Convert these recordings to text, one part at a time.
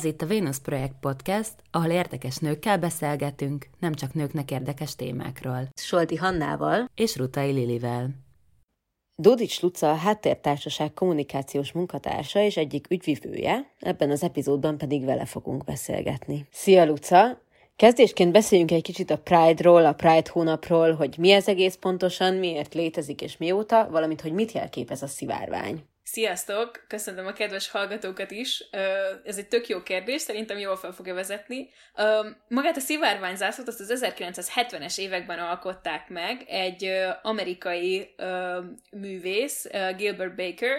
Ez itt a Venus Projekt Podcast, ahol érdekes nőkkel beszélgetünk, nem csak nőknek érdekes témákról. Solti Hannával és Rutai Lilivel. Dodics Luca a Háttértársaság kommunikációs munkatársa és egyik ügyvivője, ebben az epizódban pedig vele fogunk beszélgetni. Szia Luca! Kezdésként beszéljünk egy kicsit a Pride-ról, a Pride hónapról, hogy mi ez egész pontosan, miért létezik és mióta, valamint hogy mit jelképez a szivárvány. Sziasztok! Köszönöm a kedves hallgatókat is. Ez egy tök jó kérdés, szerintem jól fel fogja vezetni. Magát a szivárványzászlót azt az 1970-es években alkották meg egy amerikai művész, Gilbert Baker,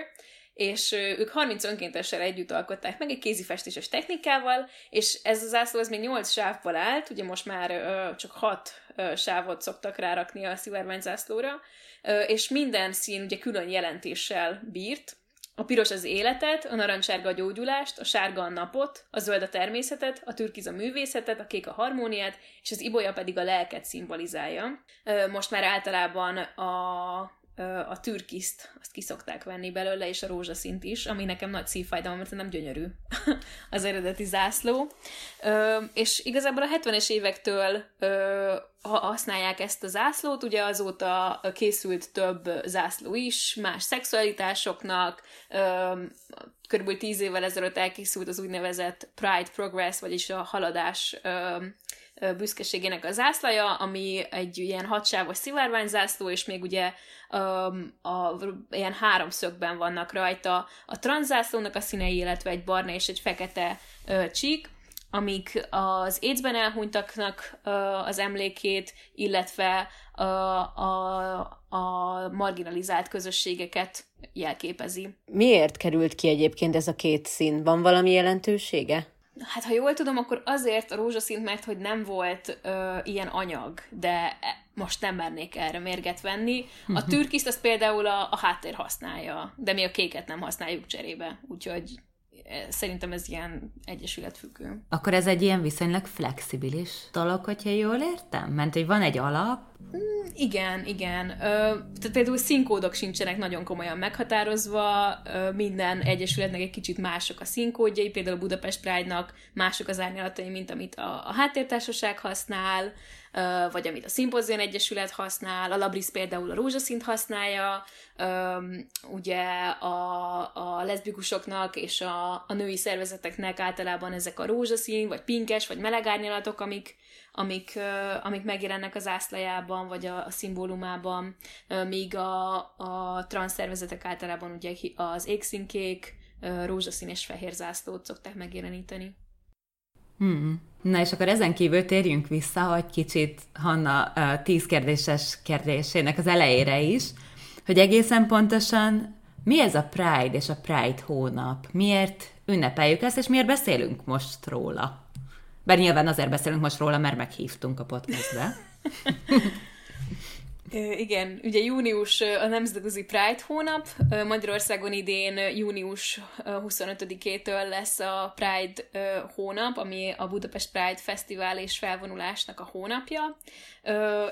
és ők 30 önkéntessel együtt alkották meg egy kézifestéses technikával, és ez az zászló ez még 8 sávból állt, ugye most már csak 6 sávot szoktak rárakni a szivárványzászlóra, és minden szín ugye külön jelentéssel bírt, a piros az életet, a narancsárga a gyógyulást, a sárga a napot, a zöld a természetet, a türkiz a művészetet, a kék a harmóniát, és az ibolya pedig a lelket szimbolizálja. Most már általában a a türkiszt, azt kiszokták venni belőle, és a rózsaszint is, ami nekem nagy szívfájdalom, mert nem gyönyörű az eredeti zászló. És igazából a 70-es évektől használják ezt a zászlót, ugye azóta készült több zászló is, más szexualitásoknak, körülbelül tíz évvel ezelőtt elkészült az úgynevezett Pride Progress, vagyis a haladás büszkeségének a zászlaja, ami egy ilyen hatsávos szivárványzászló, és még ugye um, a, ilyen háromszögben vannak rajta a transzászlónak a színei, illetve egy barna és egy fekete uh, csík, amik az AIDS-ben elhunytaknak uh, az emlékét, illetve uh, a, a marginalizált közösségeket jelképezi. Miért került ki egyébként ez a két szín? Van valami jelentősége? Hát ha jól tudom, akkor azért a rózsaszint, mert hogy nem volt ö, ilyen anyag, de most nem mernék erre mérget venni. A mhm. türkiszt az például a, a háttér használja, de mi a kéket nem használjuk cserébe, úgyhogy szerintem ez ilyen egyesületfüggő. Akkor ez egy ilyen viszonylag flexibilis dolog, hogyha jól értem? Mert hogy van egy alap? Mm, igen, igen. Tehát például színkódok sincsenek nagyon komolyan meghatározva, minden egyesületnek egy kicsit mások a színkódjai, például Budapest Pride-nak mások az árnyalatai, mint amit a háttértársaság használ, vagy amit a Szimpozion Egyesület használ, a Labris például a rózsaszint használja, ugye a, a leszbikusoknak és a, a női szervezeteknek általában ezek a rózsaszín, vagy pinkes, vagy meleg árnyalatok, amik, amik, amik megjelennek az ászlajában, vagy a, a szimbólumában, míg a, a transz szervezetek általában ugye az égszínkék, rózsaszín és fehér zászlót szokták megjeleníteni. Hmm. Na és akkor ezen kívül térjünk vissza, hogy kicsit Hanna tíz kérdéses kérdésének az elejére is, hogy egészen pontosan mi ez a Pride és a Pride hónap? Miért ünnepeljük ezt, és miért beszélünk most róla? Bár nyilván azért beszélünk most róla, mert meghívtunk a podcastbe. Igen, ugye június a Nemzetközi Pride hónap, Magyarországon idén június 25-től lesz a Pride hónap, ami a Budapest Pride Fesztivál és felvonulásnak a hónapja,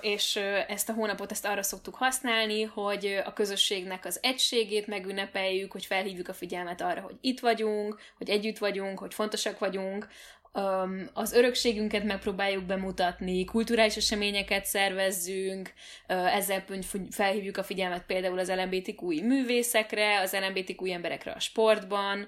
és ezt a hónapot ezt arra szoktuk használni, hogy a közösségnek az egységét megünnepeljük, hogy felhívjuk a figyelmet arra, hogy itt vagyunk, hogy együtt vagyunk, hogy fontosak vagyunk, az örökségünket megpróbáljuk bemutatni, kulturális eseményeket szervezzünk, ezzel felhívjuk a figyelmet például az LMBTQ művészekre, az LMBTQ emberekre a sportban,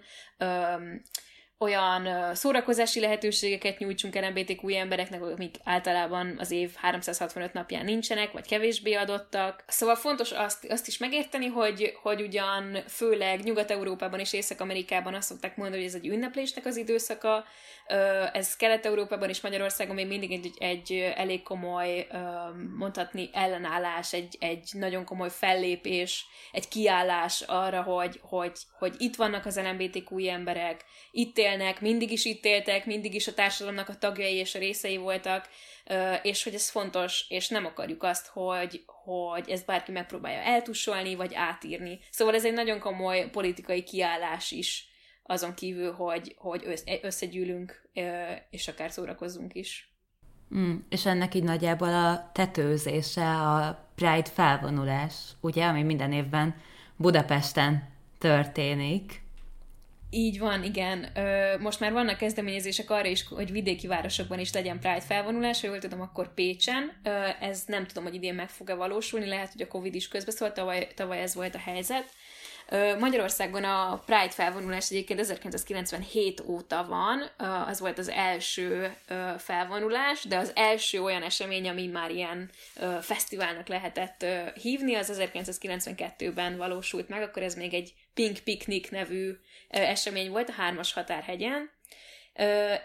olyan szórakozási lehetőségeket nyújtsunk LMBTQ embereknek, amik általában az év 365 napján nincsenek, vagy kevésbé adottak. Szóval fontos azt, azt is megérteni, hogy, hogy ugyan főleg Nyugat-Európában és Észak-Amerikában azt szokták mondani, hogy ez egy ünneplésnek az időszaka, ez Kelet-Európában és Magyarországon még mindig egy, egy elég komoly, mondhatni ellenállás, egy, egy nagyon komoly fellépés, egy kiállás arra, hogy, hogy, hogy itt vannak az LMBTQ emberek, itt élnek, mindig is itt éltek, mindig is a társadalomnak a tagjai és a részei voltak, és hogy ez fontos, és nem akarjuk azt, hogy, hogy ezt bárki megpróbálja eltussolni, vagy átírni. Szóval ez egy nagyon komoly politikai kiállás is, azon kívül, hogy, hogy összegyűlünk, és akár szórakozzunk is. Mm, és ennek így nagyjából a tetőzése a Pride felvonulás, ugye, ami minden évben Budapesten történik. Így van, igen. Most már vannak kezdeményezések arra is, hogy vidéki városokban is legyen Pride felvonulás, ha jól tudom, akkor Pécsen. Ez nem tudom, hogy idén meg fog-e valósulni, lehet, hogy a Covid is közbeszólt, tavaly, tavaly ez volt a helyzet. Magyarországon a Pride felvonulás egyébként 1997 óta van, az volt az első felvonulás, de az első olyan esemény, ami már ilyen fesztiválnak lehetett hívni, az 1992-ben valósult meg, akkor ez még egy Pink Picnic nevű esemény volt a Hármas Határhegyen,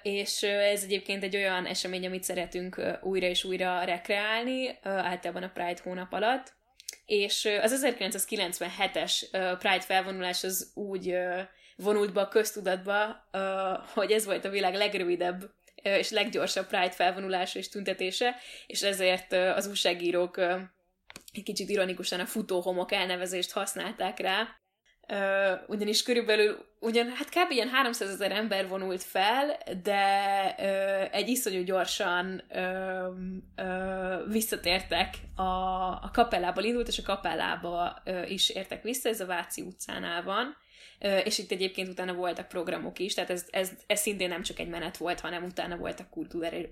és ez egyébként egy olyan esemény, amit szeretünk újra és újra rekreálni, általában a Pride hónap alatt, és az 1997-es Pride felvonulás az úgy vonult be a köztudatba, hogy ez volt a világ legrövidebb és leggyorsabb Pride felvonulása és tüntetése, és ezért az újságírók egy kicsit ironikusan a futóhomok elnevezést használták rá, Uh, ugyanis körülbelül, ugyan, hát kb. ilyen 300 ezer ember vonult fel, de uh, egy iszonyú gyorsan uh, visszatértek a, a kapellából indult, és a kapellába is értek vissza, ez a Váci utcánál van, és itt egyébként utána voltak programok is, tehát ez, ez, ez szintén nem csak egy menet volt, hanem utána voltak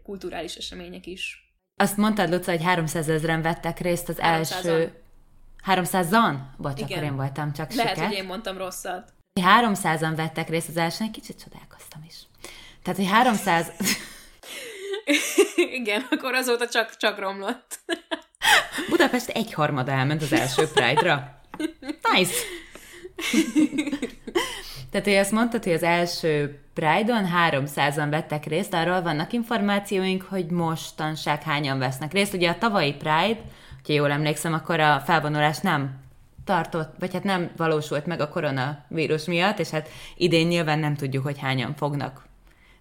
kulturális események is. Azt mondtad, Luca, hogy 300 ezeren vettek részt az 300 első 300-an? Bocs, Igen. akkor én voltam csak Lehet, siket. hogy én mondtam rosszat. 300-an vettek részt az elsőn, egy kicsit csodálkoztam is. Tehát, hogy 300... Igen, akkor azóta csak, csak romlott. Budapest egy harmada elment az első Pride-ra. Nice! Tehát, hogy azt mondtad, hogy az első Pride-on 300-an vettek részt, arról vannak információink, hogy mostanság hányan vesznek részt. Ugye a tavalyi Pride ha jól emlékszem, akkor a felvonulás nem tartott, vagy hát nem valósult meg a koronavírus miatt, és hát idén nyilván nem tudjuk, hogy hányan fognak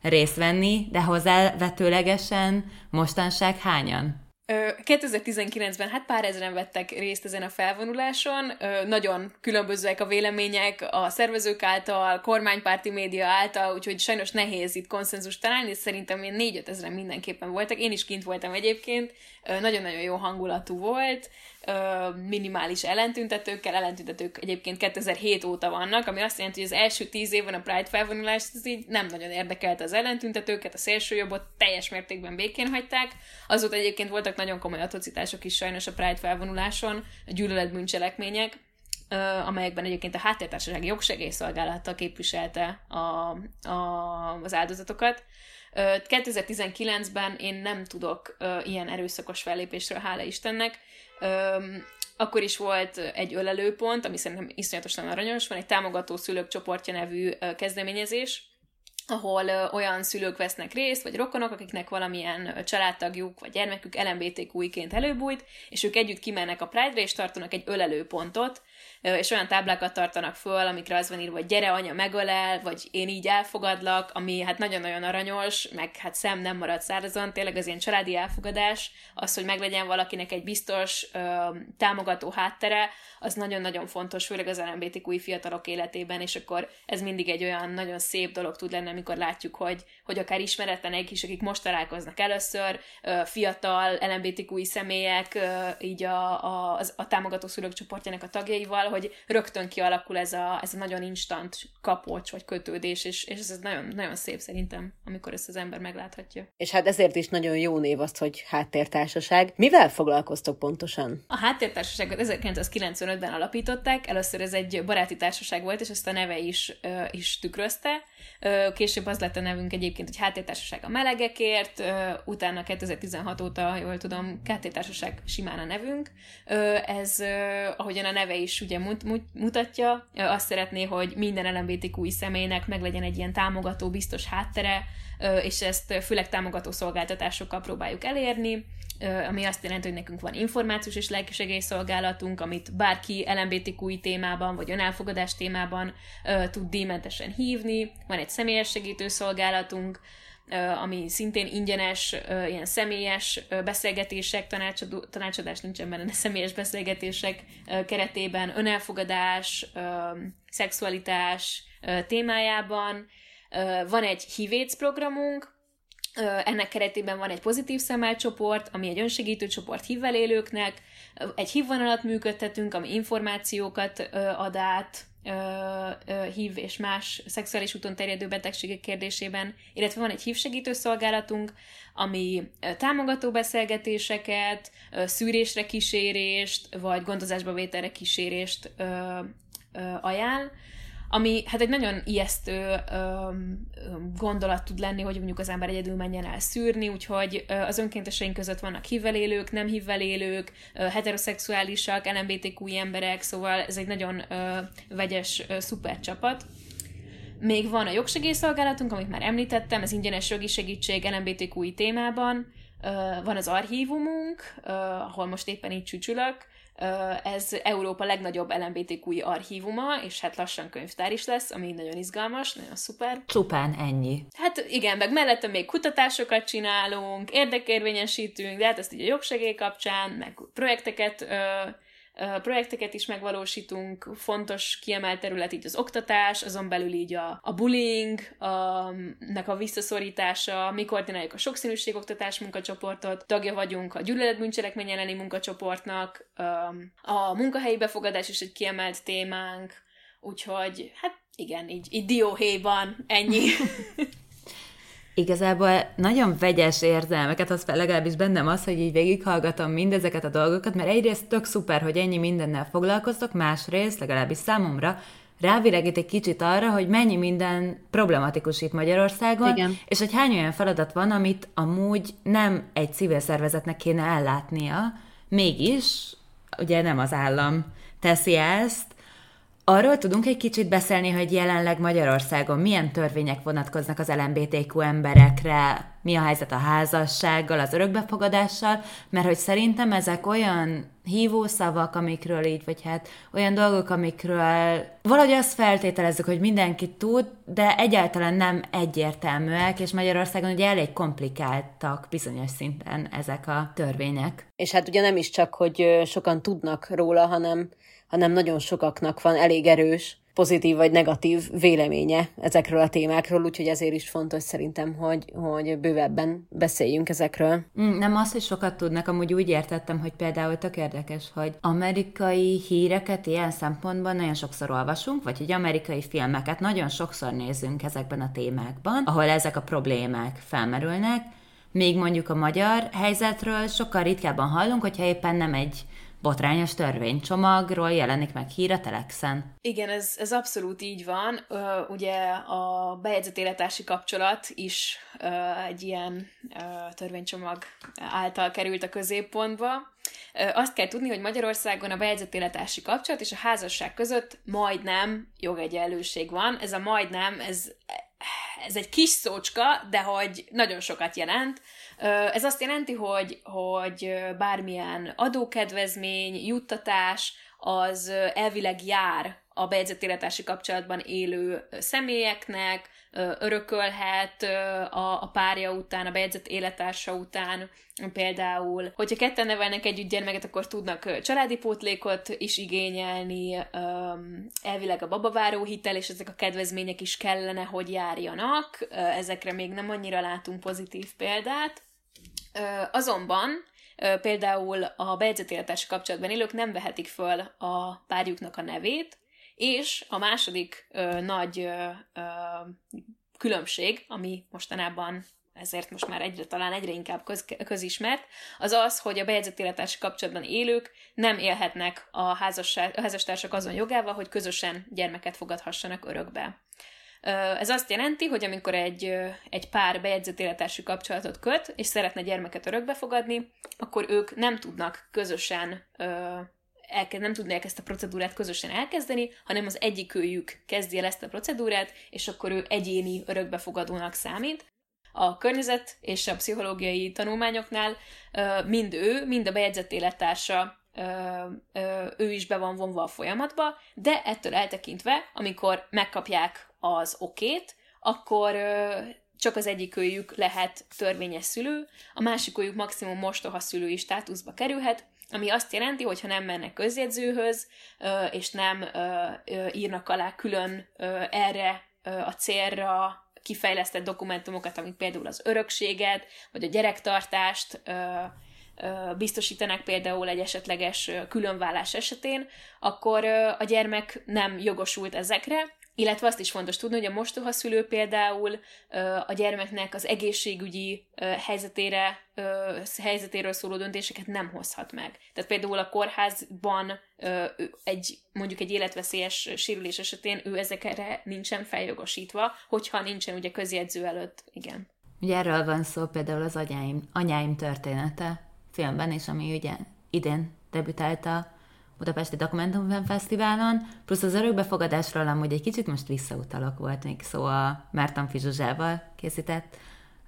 részt venni, de hozzávetőlegesen mostanság hányan? 2019-ben hát pár ezeren vettek részt ezen a felvonuláson, nagyon különbözőek a vélemények a szervezők által, kormánypárti média által, úgyhogy sajnos nehéz itt konszenzus találni, szerintem én 4-5 ezeren mindenképpen voltak, én is kint voltam egyébként, nagyon-nagyon jó hangulatú volt, minimális ellentüntetőkkel, ellentüntetők egyébként 2007 óta vannak, ami azt jelenti, hogy az első tíz évben a Pride felvonulás ez így nem nagyon érdekelte az ellentüntetőket, a szélsőjobbot teljes mértékben békén hagyták. Azóta egyébként voltak nagyon komoly atrocitások is sajnos a Pride felvonuláson, a gyűlöletbűncselekmények, amelyekben egyébként a háttértársasági jogsegélyszolgálata képviselte a, a, az áldozatokat. 2019-ben én nem tudok ilyen erőszakos fellépésről, hála Istennek, Öm, akkor is volt egy ölelőpont, ami szerintem iszonyatosan aranyos, van egy támogató szülők csoportja nevű kezdeményezés, ahol olyan szülők vesznek részt, vagy rokonok, akiknek valamilyen családtagjuk vagy gyermekük LMBTQ-ként előbújt, és ők együtt kimennek a Pride-re, és tartanak egy ölelőpontot, és olyan táblákat tartanak föl, amikre az van írva, hogy gyere anya megölel, vagy én így elfogadlak, ami hát nagyon-nagyon aranyos, meg hát szem nem marad szárazon, tényleg az ilyen családi elfogadás, az, hogy meglegyen valakinek egy biztos támogató háttere, az nagyon-nagyon fontos, főleg az LMBTQ fiatalok életében, és akkor ez mindig egy olyan nagyon szép dolog tud lenni, amikor látjuk, hogy, hogy akár ismeretlenek is, akik most találkoznak először, fiatal LMBTQ személyek, így a, a, a támogató szülők csoportjának a tagjaival, hogy rögtön kialakul ez a, ez a nagyon instant kapocs vagy kötődés, és, és ez nagyon, nagyon szép szerintem, amikor ezt az ember megláthatja. És hát ezért is nagyon jó név azt, hogy háttértársaság. Mivel foglalkoztok pontosan? A háttértársaságot 1995-ben alapították, először ez egy baráti társaság volt, és ezt a neve is, is tükrözte. Később az lett a nevünk egyébként, hogy háttértársaság a melegekért, utána 2016 óta, jól tudom, háttértársaság simán a nevünk. Ez, ahogyan a neve is ugye mut, mut, mutatja, azt szeretné, hogy minden LMBTQ személynek meglegyen egy ilyen támogató, biztos háttere, és ezt főleg támogató szolgáltatásokkal próbáljuk elérni, ami azt jelenti, hogy nekünk van információs és lelkisegélyszolgálatunk, amit bárki LMBTQ témában vagy önelfogadás témában tud díjmentesen hívni, van egy személyes segítőszolgálatunk, ami szintén ingyenes, ilyen személyes beszélgetések, tanácsadó, tanácsadás nincsen benne, de személyes beszélgetések keretében, önelfogadás, szexualitás témájában. Van egy hívéc programunk, ennek keretében van egy pozitív szemelcsoport, ami egy önsegítő csoport hívvel élőknek, egy hívvonalat működtetünk, ami információkat ad át, HIV és más szexuális úton terjedő betegségek kérdésében, illetve van egy HIV segítő szolgálatunk, ami támogató beszélgetéseket, szűrésre kísérést, vagy gondozásba vételre kísérést ajánl, ami hát egy nagyon ijesztő öm, gondolat tud lenni, hogy mondjuk az ember egyedül menjen el szűrni, úgyhogy az önkénteseink között vannak hívvel élők, nem hívvel élők, heteroszexuálisak, LMBTQ emberek, szóval ez egy nagyon ö, vegyes, ö, szuper csapat. Még van a jogsegélyszolgálatunk, amit már említettem, ez ingyenes jogi segítség LMBTQI témában, van az archívumunk, ahol most éppen így csücsülök, ez Európa legnagyobb LMBTQI archívuma, és hát lassan könyvtár is lesz, ami nagyon izgalmas, nagyon szuper. Csupán ennyi. Hát igen, meg mellette még kutatásokat csinálunk, érdekérvényesítünk, de hát ezt így a jogsegély kapcsán, meg projekteket projekteket is megvalósítunk, fontos kiemelt terület így az oktatás, azon belül így a, a bullying, a, nek a visszaszorítása, mi koordináljuk a sokszínűség oktatás munkacsoportot, tagja vagyunk a gyűlöletbűncselekmény elleni munkacsoportnak, a munkahelyi befogadás is egy kiemelt témánk, úgyhogy hát igen, így, így dióhéjban ennyi. Igazából nagyon vegyes érzelmeket, az legalábbis bennem az, hogy így végighallgatom mindezeket a dolgokat, mert egyrészt tök szuper, hogy ennyi mindennel foglalkoztok, másrészt, legalábbis számomra, rávilegít egy kicsit arra, hogy mennyi minden problematikus itt Magyarországon, Igen. és hogy hány olyan feladat van, amit amúgy nem egy civil szervezetnek kéne ellátnia, mégis, ugye nem az állam teszi ezt, Arról tudunk egy kicsit beszélni, hogy jelenleg Magyarországon milyen törvények vonatkoznak az LMBTQ emberekre, mi a helyzet a házassággal, az örökbefogadással, mert hogy szerintem ezek olyan hívószavak, amikről így, vagy hát olyan dolgok, amikről valahogy azt feltételezzük, hogy mindenki tud, de egyáltalán nem egyértelműek, és Magyarországon ugye elég komplikáltak bizonyos szinten ezek a törvények. És hát ugye nem is csak, hogy sokan tudnak róla, hanem hanem nagyon sokaknak van elég erős, pozitív vagy negatív véleménye ezekről a témákról, úgyhogy ezért is fontos szerintem, hogy, hogy bővebben beszéljünk ezekről. Mm, nem az, hogy sokat tudnak, amúgy úgy értettem, hogy például tök érdekes, hogy amerikai híreket ilyen szempontban nagyon sokszor olvasunk, vagy hogy amerikai filmeket nagyon sokszor nézünk ezekben a témákban, ahol ezek a problémák felmerülnek, még mondjuk a magyar helyzetről sokkal ritkábban hallunk, hogyha éppen nem egy botrányos törvénycsomagról jelenik meg hír a Telexen. Igen, ez, ez abszolút így van. Uh, ugye a bejegyzett életási kapcsolat is uh, egy ilyen uh, törvénycsomag által került a középpontba. Azt kell tudni, hogy Magyarországon a bejegyzett életási kapcsolat és a házasság között majdnem jogegyenlőség van. Ez a majdnem, ez, ez egy kis szócska, de hogy nagyon sokat jelent. Ez azt jelenti, hogy, hogy bármilyen adókedvezmény, juttatás, az elvileg jár a bejegyzett életási kapcsolatban élő személyeknek, örökölhet a, a párja után, a bejegyzett élettársa után, például, hogyha ketten nevelnek együtt gyermeket, akkor tudnak családi pótlékot is igényelni, elvileg a babaváró hitel, és ezek a kedvezmények is kellene, hogy járjanak, ezekre még nem annyira látunk pozitív példát. Azonban például a bejegyzett élettársi kapcsolatban élők nem vehetik föl a párjuknak a nevét, és a második ö, nagy ö, különbség, ami mostanában ezért most már egyre talán egyre inkább köz, közismert, az az, hogy a bejegyzett élettársi kapcsolatban élők nem élhetnek a, a házastársak azon jogával, hogy közösen gyermeket fogadhassanak örökbe. Ez azt jelenti, hogy amikor egy, egy pár bejegyzett élettársi kapcsolatot köt, és szeretne gyermeket örökbe fogadni, akkor ők nem tudnak közösen elkezd, nem tudják ezt a procedúrát közösen elkezdeni, hanem az egyikőjük kezdi el ezt a procedúrát, és akkor ő egyéni örökbefogadónak számít. A környezet és a pszichológiai tanulmányoknál mind ő, mind a bejegyzett élettársa ő is be van vonva a folyamatba, de ettől eltekintve, amikor megkapják az okét, akkor csak az egyikőjük lehet törvényes szülő, a másikőjük maximum mostoha szülői státuszba kerülhet, ami azt jelenti, hogy ha nem mennek közjegyzőhöz, és nem írnak alá külön erre a célra kifejlesztett dokumentumokat, amik például az örökséget, vagy a gyerektartást biztosítanak például egy esetleges különvállás esetén, akkor a gyermek nem jogosult ezekre, illetve azt is fontos tudni, hogy a mostoha szülő például a gyermeknek az egészségügyi helyzetére, helyzetéről szóló döntéseket nem hozhat meg. Tehát például a kórházban egy mondjuk egy életveszélyes sérülés esetén ő ezekre nincsen feljogosítva, hogyha nincsen ugye közjegyző előtt, igen. Ugye erről van szó például az anyáim, anyáim története filmben, és ami ugye idén debütált a Budapesti Dokumentumfilm Fesztiválon, plusz az örökbefogadásról amúgy egy kicsit most visszautalok volt még szó a Márton Fizsuzsával készített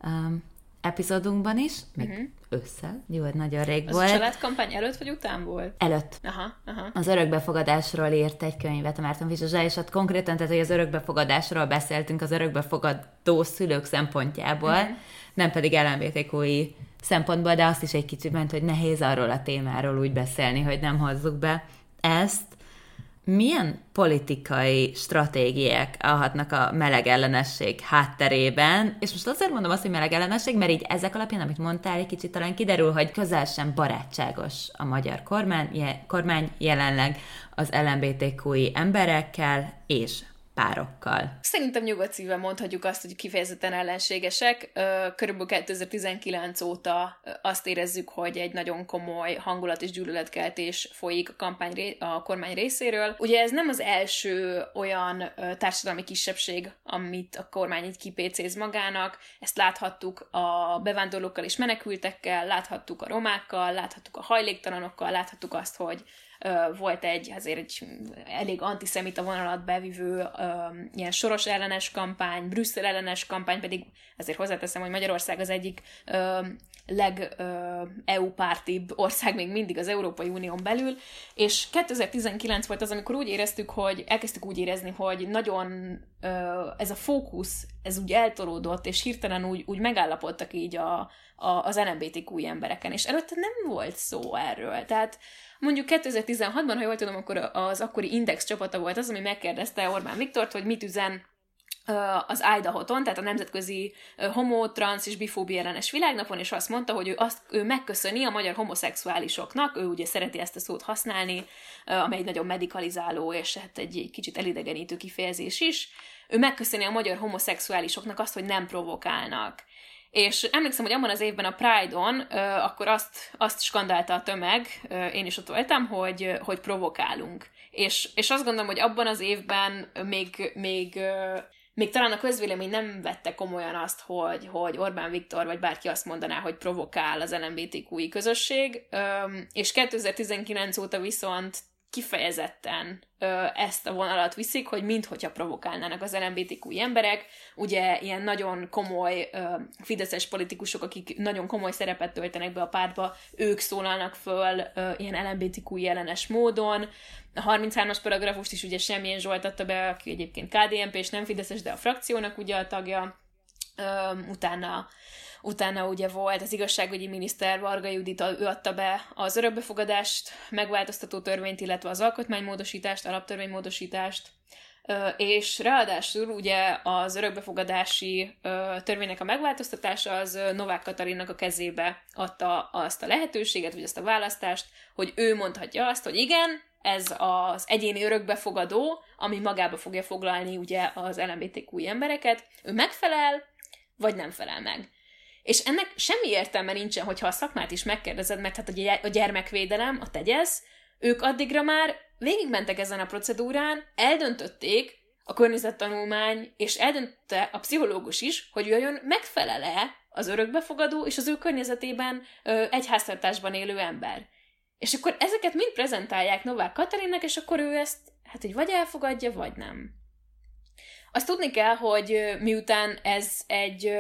um, epizódunkban is, még uh-huh. össze, jó, nagyon rég az volt. Az családkampány előtt vagy után volt? Előtt. Aha, aha. Az örökbefogadásról írt egy könyvet a Márton Fizsuzsa, és ott konkrétan, tehát, hogy az örökbefogadásról beszéltünk az örökbefogadó szülők szempontjából, uh-huh. nem pedig LMBTQI szempontból, de azt is egy kicsit ment, hogy nehéz arról a témáról úgy beszélni, hogy nem hozzuk be ezt. Milyen politikai stratégiák állhatnak a melegellenesség hátterében? És most azért mondom azt, hogy melegellenesség, mert így ezek alapján, amit mondtál, egy kicsit talán kiderül, hogy közel sem barátságos a magyar kormány, kormány jelenleg az LMBTQI emberekkel és párokkal. Szerintem nyugodt szívvel mondhatjuk azt, hogy kifejezetten ellenségesek. Körülbelül 2019 óta azt érezzük, hogy egy nagyon komoly hangulat és gyűlöletkeltés folyik a, kampány, a kormány részéről. Ugye ez nem az első olyan társadalmi kisebbség, amit a kormány így kipécéz magának. Ezt láthattuk a bevándorlókkal és menekültekkel, láthattuk a romákkal, láthattuk a hajléktalanokkal, láthattuk azt, hogy volt egy azért egy elég antiszemita vonalat bevívő ilyen soros ellenes kampány, Brüsszel ellenes kampány, pedig azért hozzáteszem, hogy Magyarország az egyik leg EU pártibb ország még mindig az Európai Unión belül, és 2019 volt az, amikor úgy éreztük, hogy elkezdtük úgy érezni, hogy nagyon ez a fókusz, ez úgy eltolódott, és hirtelen úgy, úgy megállapodtak így a, a, az LMBTQ embereken, és előtte nem volt szó erről. Tehát Mondjuk 2016-ban, ha jól tudom, akkor az akkori Index csapata volt az, ami megkérdezte Orbán Viktort, hogy mit üzen az Idaho-ton, tehát a Nemzetközi Homo, Trans és Bifóbia ellenes világnapon, és azt mondta, hogy ő, azt, ő megköszöni a magyar homoszexuálisoknak, ő ugye szereti ezt a szót használni, amely egy nagyon medikalizáló, és hát egy, egy kicsit elidegenítő kifejezés is, ő megköszöni a magyar homoszexuálisoknak azt, hogy nem provokálnak. És emlékszem, hogy abban az évben a Pride-on akkor azt, azt skandálta a tömeg, én is ott voltam, hogy, hogy provokálunk. És, és azt gondolom, hogy abban az évben még, még még talán a közvélemény nem vette komolyan azt, hogy, hogy Orbán Viktor vagy bárki azt mondaná, hogy provokál az LMBTQI közösség, és 2019 óta viszont kifejezetten ö, ezt a vonalat viszik, hogy minthogyha provokálnának az LMBTQ emberek. Ugye ilyen nagyon komoly ö, fideszes politikusok, akik nagyon komoly szerepet töltenek be a pártba, ők szólalnak föl ö, ilyen LMBTQ jelenes módon. A 33-as paragrafust is ugye semmilyen Zsolt adta be, aki egyébként KDNP és nem fideszes, de a frakciónak ugye a tagja. Ö, utána Utána ugye volt az igazságügyi miniszter Varga Judit, ő adta be az örökbefogadást, megváltoztató törvényt, illetve az alkotmánymódosítást, alaptörvénymódosítást, és ráadásul ugye az örökbefogadási törvénynek a megváltoztatása az Novák Katalinnak a kezébe adta azt a lehetőséget, vagy azt a választást, hogy ő mondhatja azt, hogy igen, ez az egyéni örökbefogadó, ami magába fogja foglalni ugye az LMBTQ embereket, ő megfelel, vagy nem felel meg. És ennek semmi értelme nincsen, hogyha a szakmát is megkérdezed, mert hát a gyermekvédelem, a tegyez, ők addigra már végigmentek ezen a procedúrán, eldöntötték a környezettanulmány, és eldöntötte a pszichológus is, hogy olyan megfelele az örökbefogadó és az ő környezetében ö, egy háztartásban élő ember. És akkor ezeket mind prezentálják Novák Katalinnak, és akkor ő ezt, hát hogy vagy elfogadja, vagy nem. Azt tudni kell, hogy miután ez egy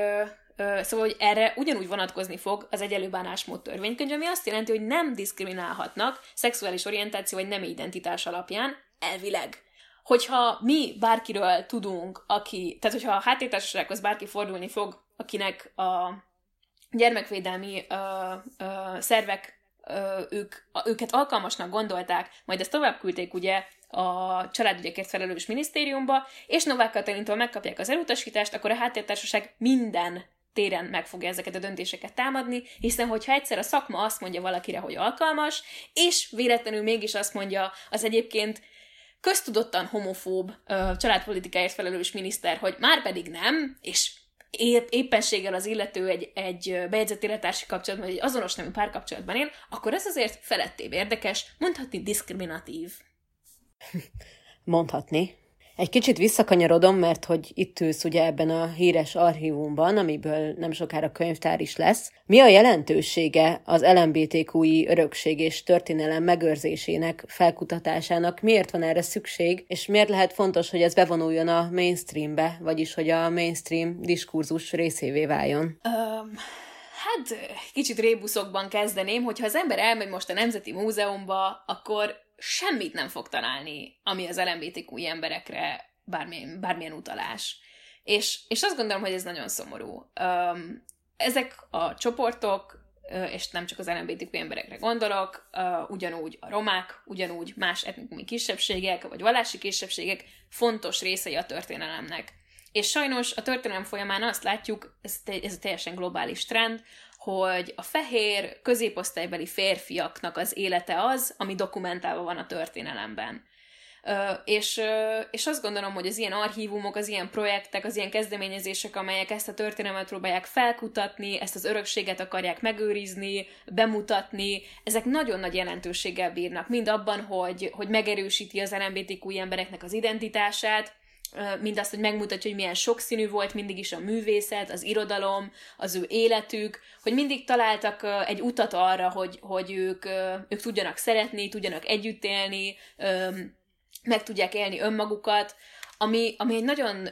Szóval, hogy erre ugyanúgy vonatkozni fog az egyelő bánásmód törvénykönyv, ami azt jelenti, hogy nem diszkriminálhatnak szexuális orientáció vagy nem identitás alapján, elvileg. Hogyha mi bárkiről tudunk, aki, tehát hogyha a háttértársasághoz bárki fordulni fog, akinek a gyermekvédelmi ö, ö, szervek ö, ők, őket alkalmasnak gondolták, majd ezt tovább küldték ugye a családügyekért felelős minisztériumba, és Novák Katalintól megkapják az elutasítást, akkor a háttértársaság minden téren meg fogja ezeket a döntéseket támadni, hiszen hogyha egyszer a szakma azt mondja valakire, hogy alkalmas, és véletlenül mégis azt mondja az egyébként köztudottan homofób családpolitikáért felelős miniszter, hogy már pedig nem, és épp, éppenséggel az illető egy, egy bejegyzett élettársi kapcsolatban, vagy egy azonos nemű párkapcsolatban él, akkor ez azért felettébb érdekes, mondhatni diszkriminatív. Mondhatni. Egy kicsit visszakanyarodom, mert hogy itt ülsz ugye ebben a híres archívumban, amiből nem sokára könyvtár is lesz. Mi a jelentősége az LMBTQI örökség és történelem megőrzésének, felkutatásának? Miért van erre szükség, és miért lehet fontos, hogy ez bevonuljon a mainstreambe, vagyis hogy a mainstream diskurzus részévé váljon? Um, hát kicsit rébuszokban kezdeném, hogyha az ember elmegy most a Nemzeti Múzeumba, akkor semmit nem fog találni, ami az LMBTQ emberekre bármilyen, bármilyen utalás. És, és azt gondolom, hogy ez nagyon szomorú. Ezek a csoportok, és nem csak az LMBTQ emberekre gondolok, ugyanúgy a romák, ugyanúgy más etnikumi kisebbségek, vagy vallási kisebbségek fontos részei a történelemnek. És sajnos a történelem folyamán azt látjuk, ez, ez egy teljesen globális trend, hogy a fehér, középosztálybeli férfiaknak az élete az, ami dokumentálva van a történelemben. És, és azt gondolom, hogy az ilyen archívumok, az ilyen projektek, az ilyen kezdeményezések, amelyek ezt a történelmet próbálják felkutatni, ezt az örökséget akarják megőrizni, bemutatni, ezek nagyon nagy jelentőséggel bírnak, mind abban, hogy, hogy megerősíti az LMBTQ embereknek az identitását, mindazt, hogy megmutatja, hogy milyen sokszínű volt mindig is a művészet, az irodalom, az ő életük, hogy mindig találtak egy utat arra, hogy, hogy ők, ők tudjanak szeretni, tudjanak együtt élni, meg tudják élni önmagukat, ami, ami egy nagyon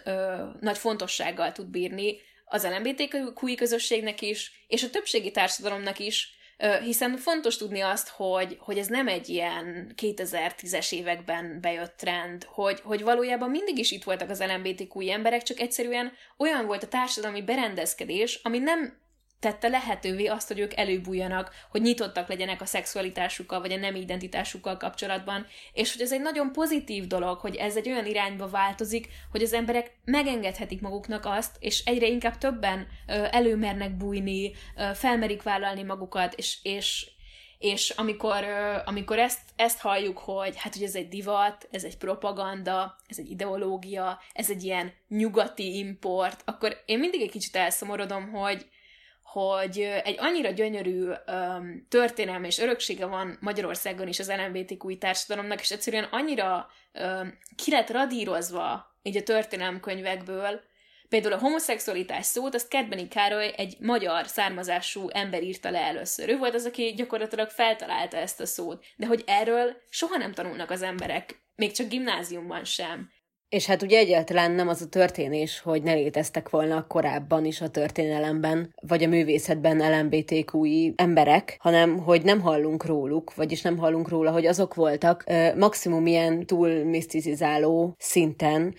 nagy fontossággal tud bírni az LMBTQ közösségnek is, és a többségi társadalomnak is, hiszen fontos tudni azt, hogy, hogy ez nem egy ilyen 2010-es években bejött trend, hogy, hogy valójában mindig is itt voltak az LMBTQ emberek, csak egyszerűen olyan volt a társadalmi berendezkedés, ami nem tette lehetővé azt, hogy ők előbújjanak, hogy nyitottak legyenek a szexualitásukkal, vagy a nem identitásukkal kapcsolatban, és hogy ez egy nagyon pozitív dolog, hogy ez egy olyan irányba változik, hogy az emberek megengedhetik maguknak azt, és egyre inkább többen előmernek bújni, felmerik vállalni magukat, és, és és amikor, amikor ezt, ezt halljuk, hogy hát, hogy ez egy divat, ez egy propaganda, ez egy ideológia, ez egy ilyen nyugati import, akkor én mindig egy kicsit elszomorodom, hogy, hogy egy annyira gyönyörű um, történelme és öröksége van Magyarországon is az LMBTQ társadalomnak, és egyszerűen annyira um, ki lett radírozva így a történelmkönyvekből, Például a homoszexualitás szót, azt Kertbeni Károly egy magyar származású ember írta le először. Ő volt az, aki gyakorlatilag feltalálta ezt a szót. De hogy erről soha nem tanulnak az emberek, még csak gimnáziumban sem. És hát ugye egyáltalán nem az a történés, hogy ne léteztek volna korábban is a történelemben, vagy a művészetben LMBTQI emberek, hanem hogy nem hallunk róluk, vagyis nem hallunk róla, hogy azok voltak maximum ilyen túl misztizáló szinten,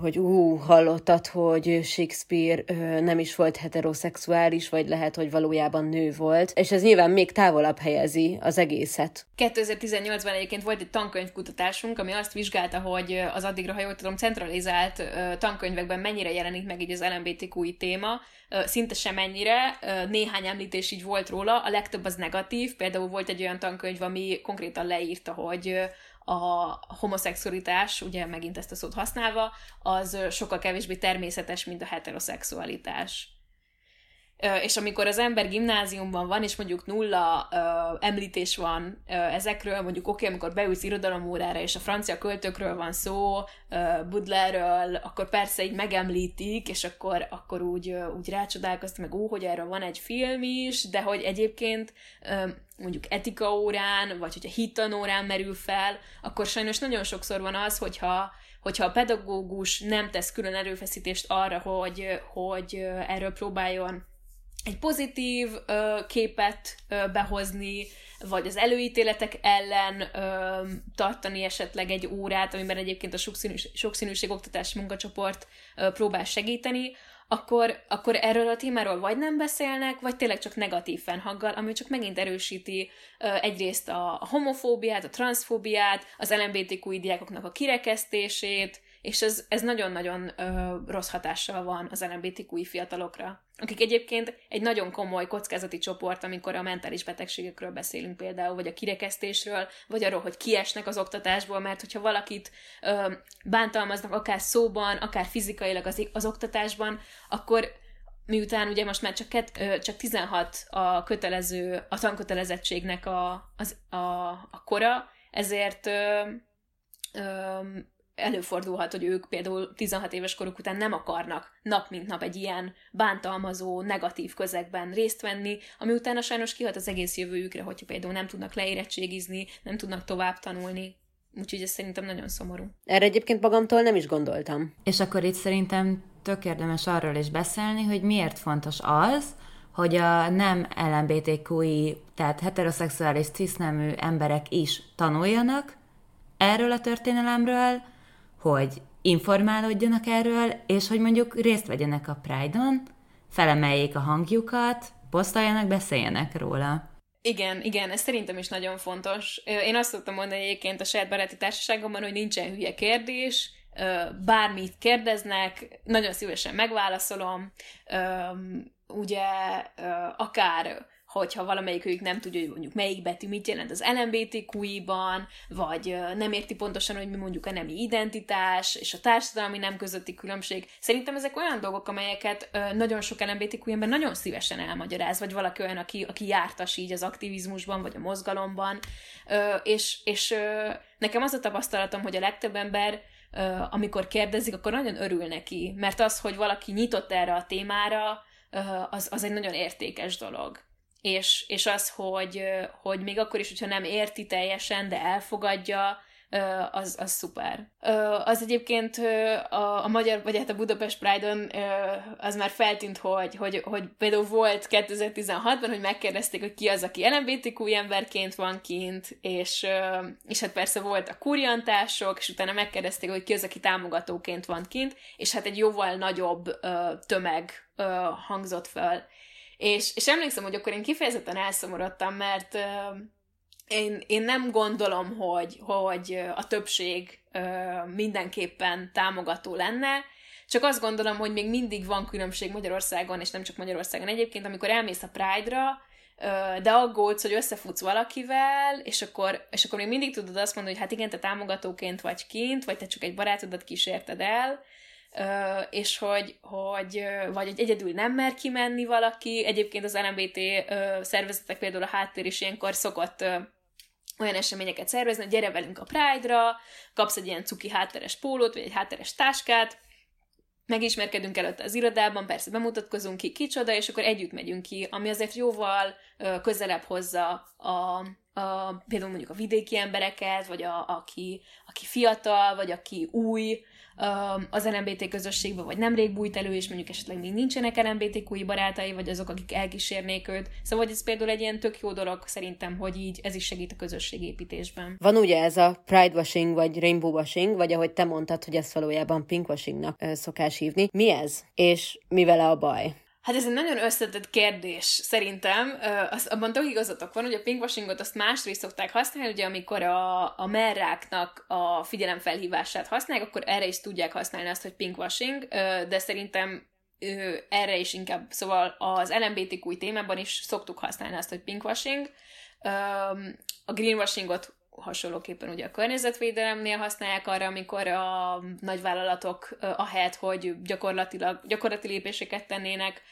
hogy ú, hallottad, hogy Shakespeare nem is volt heteroszexuális, vagy lehet, hogy valójában nő volt, és ez nyilván még távolabb helyezi az egészet. 2018-ban egyébként volt egy tankönyvkutatásunk, ami azt vizsgálta, hogy az addigra, ha jól tudom, centralizált uh, tankönyvekben mennyire jelenik meg így az LMBTQI téma, uh, szinte sem ennyire, uh, néhány említés így volt róla, a legtöbb az negatív, például volt egy olyan tankönyv, ami konkrétan leírta, hogy a homoszexualitás, ugye megint ezt a szót használva, az sokkal kevésbé természetes, mint a heteroszexualitás és amikor az ember gimnáziumban van, és mondjuk nulla uh, említés van uh, ezekről, mondjuk oké, okay, amikor beülsz irodalomórára, és a francia költőkről van szó, Budlerről, akkor persze így megemlítik, és akkor, akkor úgy, úgy rácsodálkoztam, meg ó, hogy erről van egy film is, de hogy egyébként uh, mondjuk etika órán, vagy hogyha hittanórán merül fel, akkor sajnos nagyon sokszor van az, hogyha hogyha a pedagógus nem tesz külön erőfeszítést arra, hogy, hogy erről próbáljon egy pozitív ö, képet ö, behozni, vagy az előítéletek ellen ö, tartani esetleg egy órát, amiben egyébként a sokszínűség, sokszínűség oktatási munkacsoport ö, próbál segíteni, akkor, akkor erről a témáról vagy nem beszélnek, vagy tényleg csak negatív fennhaggal, ami csak megint erősíti ö, egyrészt a, homofóbiát, a transzfóbiát, az LMBTQ diákoknak a kirekesztését, és ez, ez nagyon-nagyon ö, rossz hatással van az LMBTQI fiatalokra, akik egyébként egy nagyon komoly kockázati csoport, amikor a mentális betegségekről beszélünk például, vagy a kirekesztésről, vagy arról, hogy kiesnek az oktatásból, mert hogyha valakit ö, bántalmaznak akár szóban, akár fizikailag az, az oktatásban, akkor miután ugye most már csak, ket, csak 16 a kötelező, a tankötelezettségnek a, az, a, a kora, ezért ö, ö, előfordulhat, hogy ők például 16 éves koruk után nem akarnak nap mint nap egy ilyen bántalmazó, negatív közegben részt venni, ami utána sajnos kihat az egész jövőjükre, hogyha például nem tudnak leérettségizni, nem tudnak tovább tanulni. Úgyhogy ez szerintem nagyon szomorú. Erre egyébként magamtól nem is gondoltam. És akkor itt szerintem tök érdemes arról is beszélni, hogy miért fontos az, hogy a nem LMBTQI, tehát heteroszexuális cisznemű emberek is tanuljanak erről a történelemről, hogy informálódjanak erről, és hogy mondjuk részt vegyenek a Pride-on, felemeljék a hangjukat, posztoljanak, beszéljenek róla. Igen, igen, ez szerintem is nagyon fontos. Én azt szoktam mondani egyébként a saját baráti társaságomban, hogy nincsen hülye kérdés, bármit kérdeznek, nagyon szívesen megválaszolom, ugye akár hogyha valamelyikük nem tudja, hogy mondjuk melyik betű mit jelent az LMBTQI-ban, vagy nem érti pontosan, hogy mi mondjuk a nemi identitás, és a társadalmi nem közötti különbség. Szerintem ezek olyan dolgok, amelyeket nagyon sok LMBTQI ember nagyon szívesen elmagyaráz, vagy valaki olyan, aki, aki jártas így az aktivizmusban, vagy a mozgalomban, és, és nekem az a tapasztalatom, hogy a legtöbb ember amikor kérdezik, akkor nagyon örül neki, mert az, hogy valaki nyitott erre a témára, az, az egy nagyon értékes dolog és, és az, hogy, hogy még akkor is, hogyha nem érti teljesen, de elfogadja, az, az szuper. Az egyébként a, a magyar, vagy hát a Budapest Pride-on az már feltűnt, hogy, hogy, hogy például volt 2016-ban, hogy megkérdezték, hogy ki az, aki LMBTQ emberként van kint, és, és hát persze volt a kuriantások, és utána megkérdezték, hogy ki az, aki támogatóként van kint, és hát egy jóval nagyobb tömeg hangzott fel és, és emlékszem, hogy akkor én kifejezetten elszomorodtam, mert én, én nem gondolom, hogy, hogy a többség mindenképpen támogató lenne, csak azt gondolom, hogy még mindig van különbség Magyarországon, és nem csak Magyarországon egyébként, amikor elmész a Pride-ra, de aggódsz, hogy összefutsz valakivel, és akkor, és akkor még mindig tudod azt mondani, hogy hát igen, te támogatóként vagy kint, vagy te csak egy barátodat kísérted el, és hogy, hogy vagy hogy egyedül nem mer kimenni valaki. Egyébként az LMBT szervezetek például a háttér is ilyenkor szokott olyan eseményeket szervezni, hogy gyere velünk a Pride-ra, kapsz egy ilyen cuki hátteres pólót, vagy egy hátteres táskát, megismerkedünk előtte az irodában, persze bemutatkozunk ki, kicsoda, és akkor együtt megyünk ki, ami azért jóval közelebb hozza a, a, például mondjuk a vidéki embereket, vagy a, aki, aki fiatal, vagy aki új, az LMBT közösségbe, vagy nemrég bújt elő, és mondjuk esetleg még nincsenek LMBTQI barátai, vagy azok, akik elkísérnék őt. Szóval ez például egy ilyen tök jó dolog szerintem, hogy így ez is segít a közösségépítésben. Van ugye ez a pride washing, vagy rainbow washing, vagy ahogy te mondtad, hogy ezt valójában pink washingnak szokás hívni. Mi ez? És mi vele a baj? Hát ez egy nagyon összetett kérdés, szerintem. Az, abban tök igazatok van, hogy a pinkwashingot azt másra is szokták használni, ugye amikor a, a merráknak a figyelemfelhívását használják, akkor erre is tudják használni azt, hogy pinkwashing, de szerintem erre is inkább, szóval az LMBTQ témában is szoktuk használni azt, hogy pinkwashing. A greenwashingot hasonlóképpen ugye a környezetvédelemnél használják arra, amikor a nagyvállalatok ahelyett, hogy gyakorlatilag gyakorlati lépéseket tennének,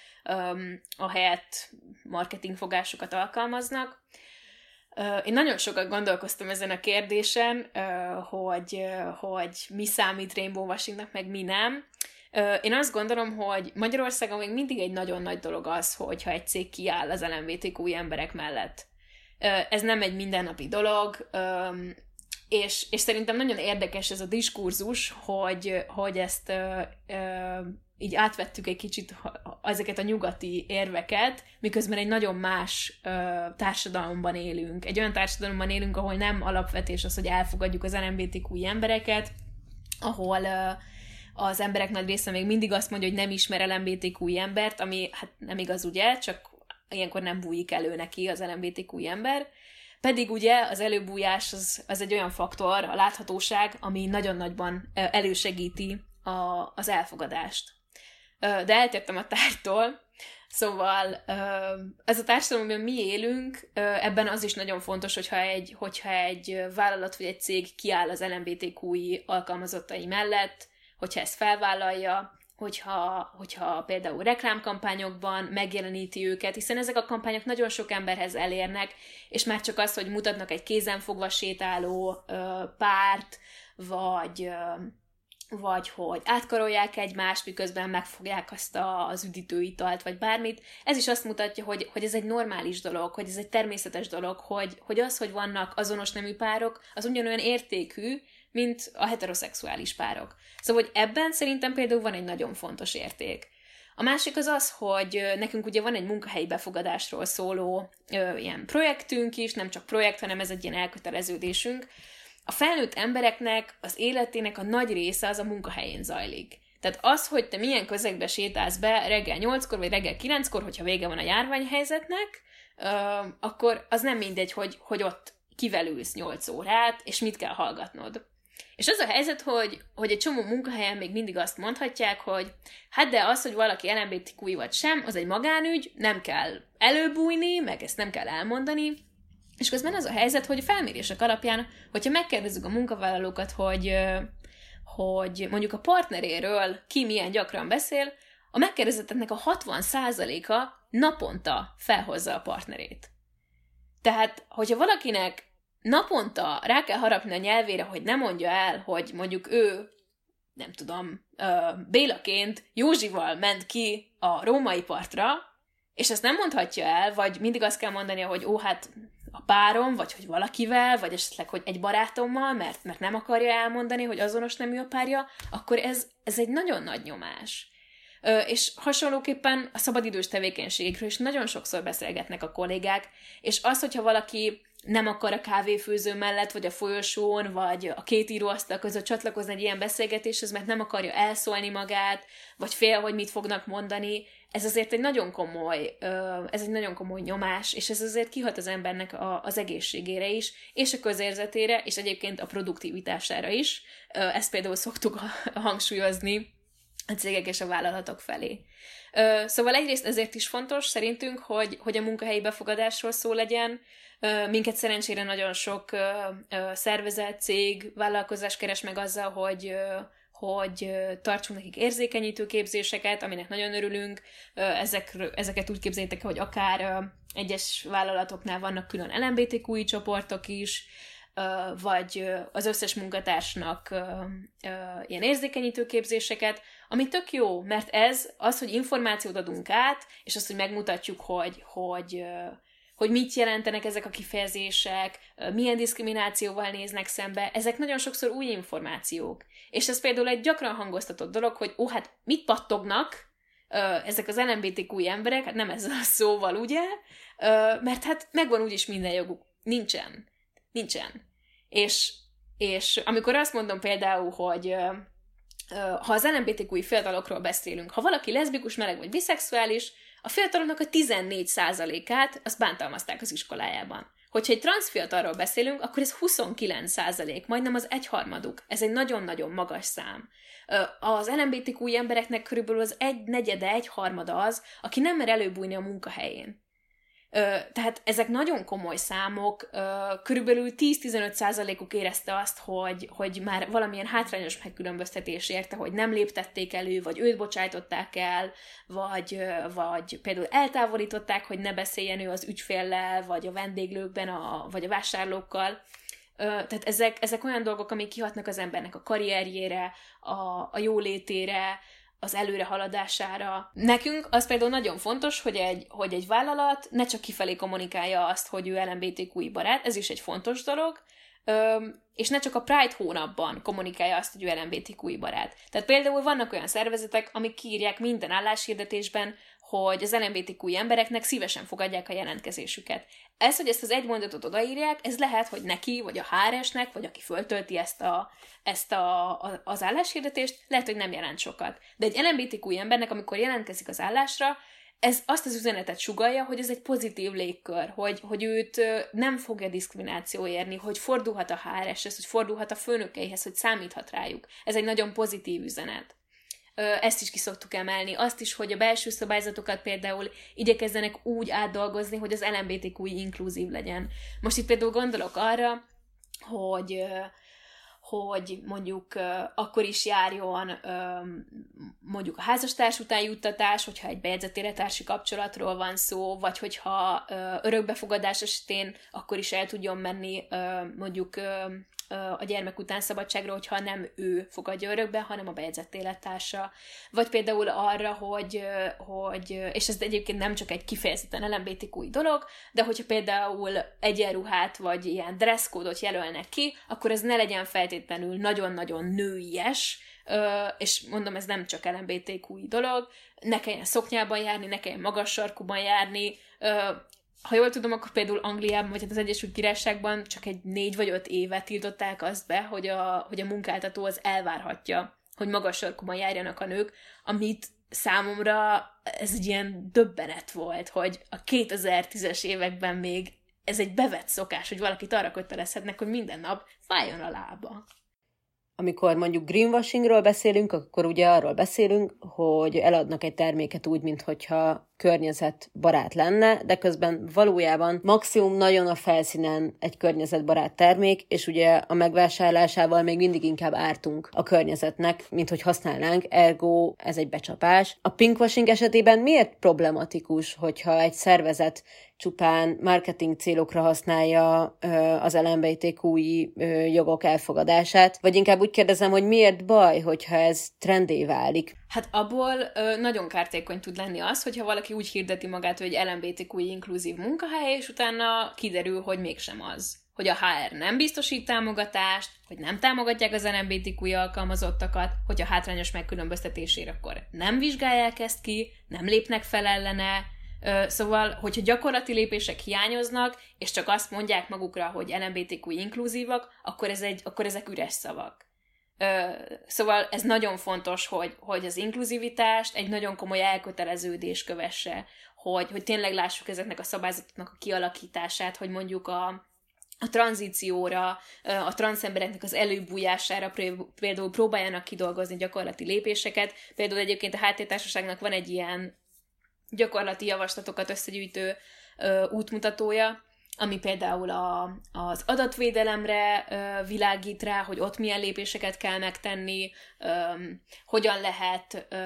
a helyett marketingfogásokat alkalmaznak. Én nagyon sokat gondolkoztam ezen a kérdésen, hogy, hogy mi számít rainbow washingnak, meg mi nem. Én azt gondolom, hogy Magyarországon még mindig egy nagyon nagy dolog az, hogyha egy cég kiáll az LMBTQ emberek mellett ez nem egy mindennapi dolog, és, és szerintem nagyon érdekes ez a diskurzus, hogy, hogy ezt így átvettük egy kicsit ezeket a nyugati érveket, miközben egy nagyon más társadalomban élünk. Egy olyan társadalomban élünk, ahol nem alapvetés az, hogy elfogadjuk az LMBTQ embereket, ahol az emberek nagy része még mindig azt mondja, hogy nem ismer LMBTQ embert, ami hát nem igaz ugye, csak ilyenkor nem bújik elő neki az LMBTQ ember. pedig ugye az előbújás az, az egy olyan faktor, a láthatóság, ami nagyon nagyban elősegíti a, az elfogadást. De eltértem a tártól, Szóval ez a társadalom, amiben mi élünk, ebben az is nagyon fontos, hogyha egy, hogyha egy vállalat vagy egy cég kiáll az LMBTQI alkalmazottai mellett, hogyha ezt felvállalja, hogyha, hogyha például reklámkampányokban megjeleníti őket, hiszen ezek a kampányok nagyon sok emberhez elérnek, és már csak az, hogy mutatnak egy kézenfogva sétáló ö, párt, vagy ö, vagy hogy átkarolják egymást, miközben megfogják azt a, az üdítőitalt, vagy bármit. Ez is azt mutatja, hogy, hogy ez egy normális dolog, hogy ez egy természetes dolog, hogy, hogy az, hogy vannak azonos nemű párok, az ugyanolyan értékű, mint a heteroszexuális párok. Szóval, hogy ebben szerintem például van egy nagyon fontos érték. A másik az az, hogy nekünk ugye van egy munkahelyi befogadásról szóló ö, ilyen projektünk is, nem csak projekt, hanem ez egy ilyen elköteleződésünk, a felnőtt embereknek az életének a nagy része az a munkahelyén zajlik. Tehát az, hogy te milyen közegbe sétálsz be reggel 8-kor, vagy reggel 9-kor, hogyha vége van a járványhelyzetnek, akkor az nem mindegy, hogy, hogy ott kivelülsz 8 órát, és mit kell hallgatnod. És az a helyzet, hogy, hogy egy csomó munkahelyen még mindig azt mondhatják, hogy hát de az, hogy valaki LMBTQ vagy sem, az egy magánügy, nem kell előbújni, meg ezt nem kell elmondani, és közben az a helyzet, hogy a felmérések alapján, hogyha megkérdezzük a munkavállalókat, hogy, hogy mondjuk a partneréről ki milyen gyakran beszél, a megkérdezetteknek a 60%-a naponta felhozza a partnerét. Tehát, hogyha valakinek naponta rá kell harapni a nyelvére, hogy ne mondja el, hogy mondjuk ő, nem tudom, Bélaként Józsival ment ki a római partra, és ezt nem mondhatja el, vagy mindig azt kell mondania, hogy ó, hát a párom, vagy hogy valakivel, vagy esetleg, hogy egy barátommal, mert, mert nem akarja elmondani, hogy azonos nemű a párja, akkor ez, ez egy nagyon nagy nyomás. Ö, és hasonlóképpen a szabadidős tevékenységekről is nagyon sokszor beszélgetnek a kollégák, és az, hogyha valaki nem akar a kávéfőző mellett, vagy a folyosón, vagy a két íróasztal között csatlakozni egy ilyen beszélgetéshez, mert nem akarja elszólni magát, vagy fél, hogy mit fognak mondani, ez azért egy nagyon komoly, ez egy nagyon komoly nyomás, és ez azért kihat az embernek a, az egészségére is, és a közérzetére, és egyébként a produktivitására is. Ezt például szoktuk hangsúlyozni a cégek és a vállalatok felé. Szóval egyrészt ezért is fontos szerintünk, hogy, hogy a munkahelyi befogadásról szó legyen, Minket szerencsére nagyon sok szervezet, cég, vállalkozás keres meg azzal, hogy hogy tartsunk nekik érzékenyítő képzéseket, aminek nagyon örülünk. Ezek, ezeket úgy képzeljétek, hogy akár egyes vállalatoknál vannak külön LMBTQI csoportok is, vagy az összes munkatársnak ilyen érzékenyítő képzéseket, ami tök jó, mert ez az, hogy információt adunk át, és azt, hogy megmutatjuk, hogy, hogy, hogy mit jelentenek ezek a kifejezések, milyen diszkriminációval néznek szembe, ezek nagyon sokszor új információk. És ez például egy gyakran hangoztatott dolog, hogy ó, hát mit pattognak ezek az LMBTQ emberek, hát nem ezzel a szóval, ugye? Mert hát megvan úgyis minden joguk. Nincsen. Nincsen. És, és amikor azt mondom például, hogy ha az LMBTQ fiatalokról beszélünk, ha valaki leszbikus, meleg vagy biszexuális, a fiataloknak a 14%-át azt bántalmazták az iskolájában. Hogyha egy transfiatalról beszélünk, akkor ez 29 százalék, majdnem az egyharmaduk. Ez egy nagyon-nagyon magas szám. Az LMBTQ embereknek körülbelül az egy negyede, egy harmada az, aki nem mer előbújni a munkahelyén. Tehát ezek nagyon komoly számok, körülbelül 10-15 százalékuk érezte azt, hogy, hogy már valamilyen hátrányos megkülönböztetés érte, hogy nem léptették elő, vagy őt bocsájtották el, vagy, vagy például eltávolították, hogy ne beszéljen ő az ügyféllel, vagy a vendéglőkben, a, vagy a vásárlókkal. Tehát ezek, ezek olyan dolgok, amik kihatnak az embernek a karrierjére, a, a jólétére, az előre haladására. Nekünk az például nagyon fontos, hogy egy, hogy egy vállalat ne csak kifelé kommunikálja azt, hogy ő LMBTQI barát, ez is egy fontos dolog, és ne csak a Pride hónapban kommunikálja azt, hogy ő LMBTQI barát. Tehát például vannak olyan szervezetek, amik kiírják minden álláshirdetésben, hogy az LMBTQ embereknek szívesen fogadják a jelentkezésüket. Ez, hogy ezt az egy mondatot odaírják, ez lehet, hogy neki, vagy a HRS-nek, vagy aki föltölti ezt, a, ezt a, a, az álláshirdetést, lehet, hogy nem jelent sokat. De egy LMBTQ embernek, amikor jelentkezik az állásra, ez azt az üzenetet sugalja, hogy ez egy pozitív légkör, hogy, hogy őt nem fogja diszkrimináció érni, hogy fordulhat a HRS-hez, hogy fordulhat a főnökeihez, hogy számíthat rájuk. Ez egy nagyon pozitív üzenet. Ezt is ki szoktuk emelni. Azt is, hogy a belső szabályzatokat például igyekezzenek úgy átdolgozni, hogy az LMBTQ inkluzív legyen. Most itt például gondolok arra, hogy hogy mondjuk akkor is járjon mondjuk a házastárs után juttatás, hogyha egy bejegyzett élettársi kapcsolatról van szó, vagy hogyha örökbefogadás esetén akkor is el tudjon menni mondjuk a gyermek után szabadságra, hogyha nem ő fogadja örökbe, hanem a bejegyzett élettársa. Vagy például arra, hogy, hogy és ez egyébként nem csak egy kifejezetten LMBTQ dolog, de hogyha például egyenruhát vagy ilyen dresszkódot jelölnek ki, akkor ez ne legyen feltétlenül nagyon-nagyon nőies, és mondom, ez nem csak LMBTQ dolog, ne kelljen szoknyában járni, ne kelljen magas sarkuban járni, ha jól tudom, akkor például Angliában, vagy hát az Egyesült Királyságban csak egy négy vagy öt éve tiltották azt be, hogy a, hogy a munkáltató az elvárhatja, hogy magas sarkuban járjanak a nők, amit számomra ez egy ilyen döbbenet volt, hogy a 2010-es években még ez egy bevett szokás, hogy valakit arra kötelezhetnek, hogy minden nap fájjon a lába. Amikor mondjuk greenwashingról beszélünk, akkor ugye arról beszélünk, hogy eladnak egy terméket úgy, mintha környezetbarát lenne, de közben valójában maximum nagyon a felszínen egy környezetbarát termék, és ugye a megvásárlásával még mindig inkább ártunk a környezetnek, mint hogy használnánk, ergo ez egy becsapás. A pinkwashing esetében miért problematikus, hogyha egy szervezet csupán marketing célokra használja az LMBTQI jogok elfogadását, vagy inkább úgy kérdezem, hogy miért baj, hogyha ez trendé válik? Hát abból ö, nagyon kártékony tud lenni az, hogyha valaki úgy hirdeti magát, hogy LMBTQI inkluzív munkahely, és utána kiderül, hogy mégsem az. Hogy a HR nem biztosít támogatást, hogy nem támogatják az LMBTQI alkalmazottakat, hogy a hátrányos megkülönböztetésére akkor nem vizsgálják ezt ki, nem lépnek fel ellene, Szóval, hogyha gyakorlati lépések hiányoznak, és csak azt mondják magukra, hogy LMBTQ inkluzívak, akkor, ez egy, akkor ezek üres szavak. Szóval ez nagyon fontos, hogy, hogy az inkluzivitást egy nagyon komoly elköteleződés kövesse, hogy, hogy tényleg lássuk ezeknek a szabályzatoknak a kialakítását, hogy mondjuk a, a tranzícióra, a transzembereknek az előbújására például próbáljanak kidolgozni gyakorlati lépéseket. Például egyébként a háttértársaságnak van egy ilyen gyakorlati javaslatokat összegyűjtő útmutatója, ami például a, az adatvédelemre ö, világít rá, hogy ott milyen lépéseket kell megtenni, ö, hogyan lehet ö,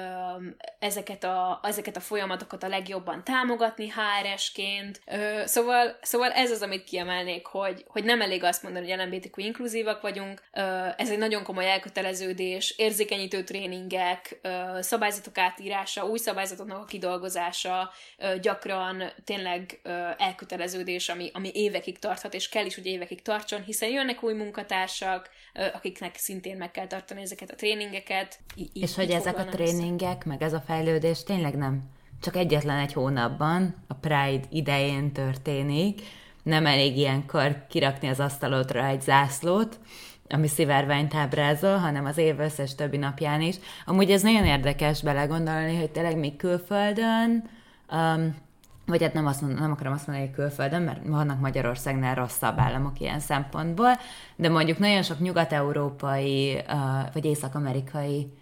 ezeket, a, ezeket a folyamatokat a legjobban támogatni HRS-ként. Ö, szóval, szóval ez az, amit kiemelnék, hogy, hogy nem elég azt mondani, hogy LMBTQ inkluzívak vagyunk, ö, ez egy nagyon komoly elköteleződés, érzékenyítő tréningek, ö, szabályzatok átírása, új szabályzatoknak a kidolgozása, ö, gyakran tényleg ö, elköteleződés, ami, ami évekig tarthat, és kell is, hogy évekig tartson, hiszen jönnek új munkatársak, akiknek szintén meg kell tartani ezeket a tréningeket. Í- és hogy ezek a tréningek, össze. meg ez a fejlődés tényleg nem csak egyetlen egy hónapban, a Pride idején történik, nem elég ilyenkor kirakni az asztalodra egy zászlót, ami szivárványt ábrázol, hanem az év összes többi napján is. Amúgy ez nagyon érdekes belegondolni, hogy tényleg mi külföldön um, vagy hát nem, azt mondom, nem akarom azt mondani, hogy külföldön, mert vannak Magyarországnál rosszabb államok ilyen szempontból, de mondjuk nagyon sok nyugat-európai vagy észak-amerikai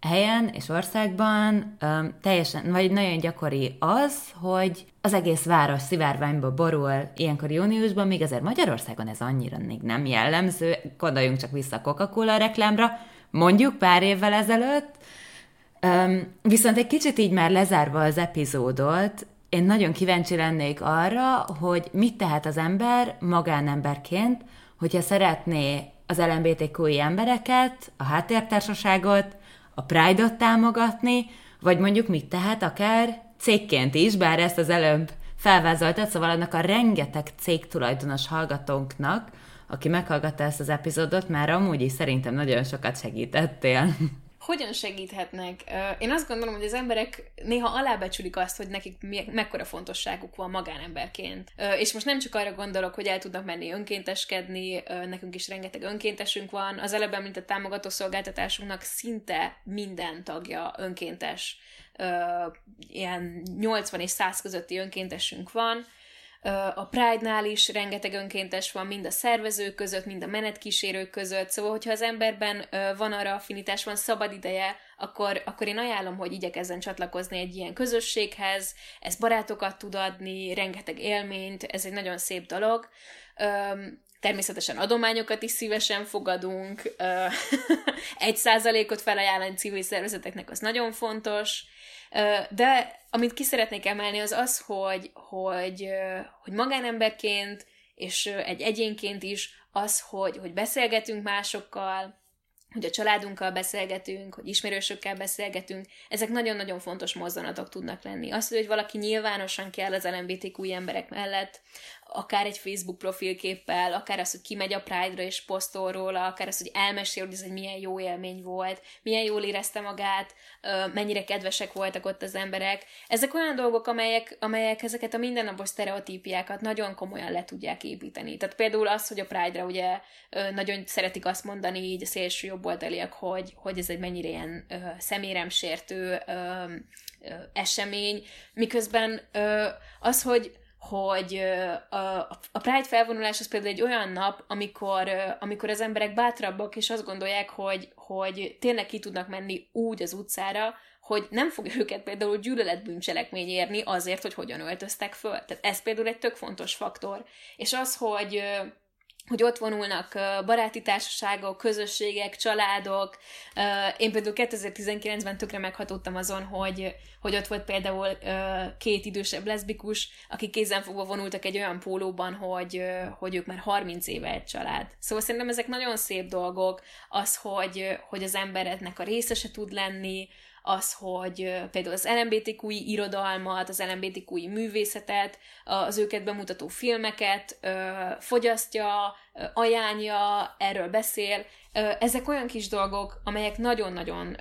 helyen és országban teljesen, vagy nagyon gyakori az, hogy az egész város szivárványba borul ilyenkor júniusban, még azért Magyarországon ez annyira még nem jellemző, gondoljunk csak vissza a Coca-Cola reklámra, mondjuk pár évvel ezelőtt, Um, viszont egy kicsit így már lezárva az epizódot, én nagyon kíváncsi lennék arra, hogy mit tehet az ember magánemberként, hogyha szeretné az LMBTQI embereket, a háttértársaságot, a Pride-ot támogatni, vagy mondjuk mit tehet akár cégként is, bár ezt az előbb felvázoltad, szóval annak a rengeteg cégtulajdonos hallgatónknak, aki meghallgatta ezt az epizódot, már amúgy is szerintem nagyon sokat segítettél. Hogyan segíthetnek? Én azt gondolom, hogy az emberek néha alábecsülik azt, hogy nekik mekkora fontosságuk van magánemberként. És most nem csak arra gondolok, hogy el tudnak menni önkénteskedni, nekünk is rengeteg önkéntesünk van. Az előbb említett támogató szolgáltatásunknak szinte minden tagja önkéntes. Ilyen 80 és 100 közötti önkéntesünk van a Pride-nál is rengeteg önkéntes van, mind a szervezők között, mind a menetkísérők között, szóval hogyha az emberben van arra affinitás, van szabad ideje, akkor, akkor én ajánlom, hogy igyekezzen csatlakozni egy ilyen közösséghez, ez barátokat tud adni, rengeteg élményt, ez egy nagyon szép dolog. Természetesen adományokat is szívesen fogadunk, egy százalékot felajánlani civil szervezeteknek az nagyon fontos, de amit ki szeretnék emelni, az az, hogy, hogy, hogy magánemberként és egy egyénként is az, hogy, hogy beszélgetünk másokkal, hogy a családunkkal beszélgetünk, hogy ismerősökkel beszélgetünk, ezek nagyon-nagyon fontos mozzanatok tudnak lenni. Az, hogy valaki nyilvánosan kell az LMBTQ emberek mellett, akár egy Facebook profilképpel, akár az, hogy kimegy a Pride-ra és posztol róla, akár az, hogy elmesél, hogy ez egy milyen jó élmény volt, milyen jól érezte magát, mennyire kedvesek voltak ott az emberek. Ezek olyan dolgok, amelyek, amelyek ezeket a mindennapos sztereotípiákat nagyon komolyan le tudják építeni. Tehát például az, hogy a Pride-ra ugye nagyon szeretik azt mondani így a szélső jobboldaliak, hogy, hogy ez egy mennyire ilyen szeméremsértő esemény, miközben az, hogy hogy a, Pride felvonulás az például egy olyan nap, amikor, amikor az emberek bátrabbak, és azt gondolják, hogy, hogy tényleg ki tudnak menni úgy az utcára, hogy nem fog őket például gyűlöletbűncselekmény érni azért, hogy hogyan öltöztek föl. Tehát ez például egy tök fontos faktor. És az, hogy hogy ott vonulnak baráti társaságok, közösségek, családok. Én például 2019-ben tökre meghatódtam azon, hogy, hogy ott volt például két idősebb leszbikus, akik kézenfogva vonultak egy olyan pólóban, hogy, hogy ők már 30 éve egy család. Szóval szerintem ezek nagyon szép dolgok, az, hogy, hogy az emberednek a részese tud lenni, az, hogy például az LMBTQI irodalmat, az LMBTQI művészetet, az őket bemutató filmeket fogyasztja, ajánlja, erről beszél. Ezek olyan kis dolgok, amelyek nagyon-nagyon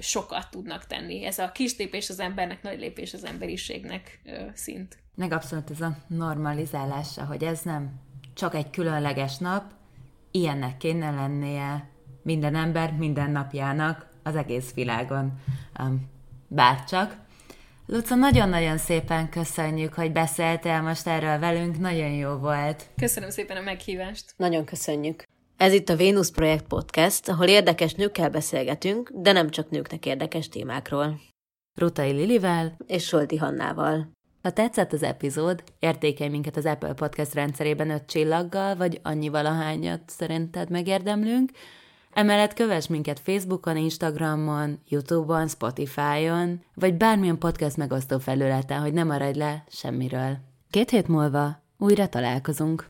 sokat tudnak tenni. Ez a kis lépés az embernek, nagy lépés az emberiségnek szint. Meg abszolút ez a normalizálása, hogy ez nem csak egy különleges nap, ilyennek kéne lennie minden ember minden napjának, az egész világon, bárcsak. Luca, nagyon-nagyon szépen köszönjük, hogy beszéltél most erről velünk, nagyon jó volt. Köszönöm szépen a meghívást. Nagyon köszönjük. Ez itt a Vénusz Projekt Podcast, ahol érdekes nőkkel beszélgetünk, de nem csak nőknek érdekes témákról. Rutai Lilivel és Solti Hannával. Ha tetszett az epizód, értékelj minket az Apple Podcast rendszerében öt csillaggal, vagy annyi valahányat szerinted megérdemlünk, Emellett kövess minket Facebookon, Instagramon, Youtube-on, Spotify-on, vagy bármilyen podcast megosztó felületen, hogy ne maradj le semmiről. Két hét múlva újra találkozunk.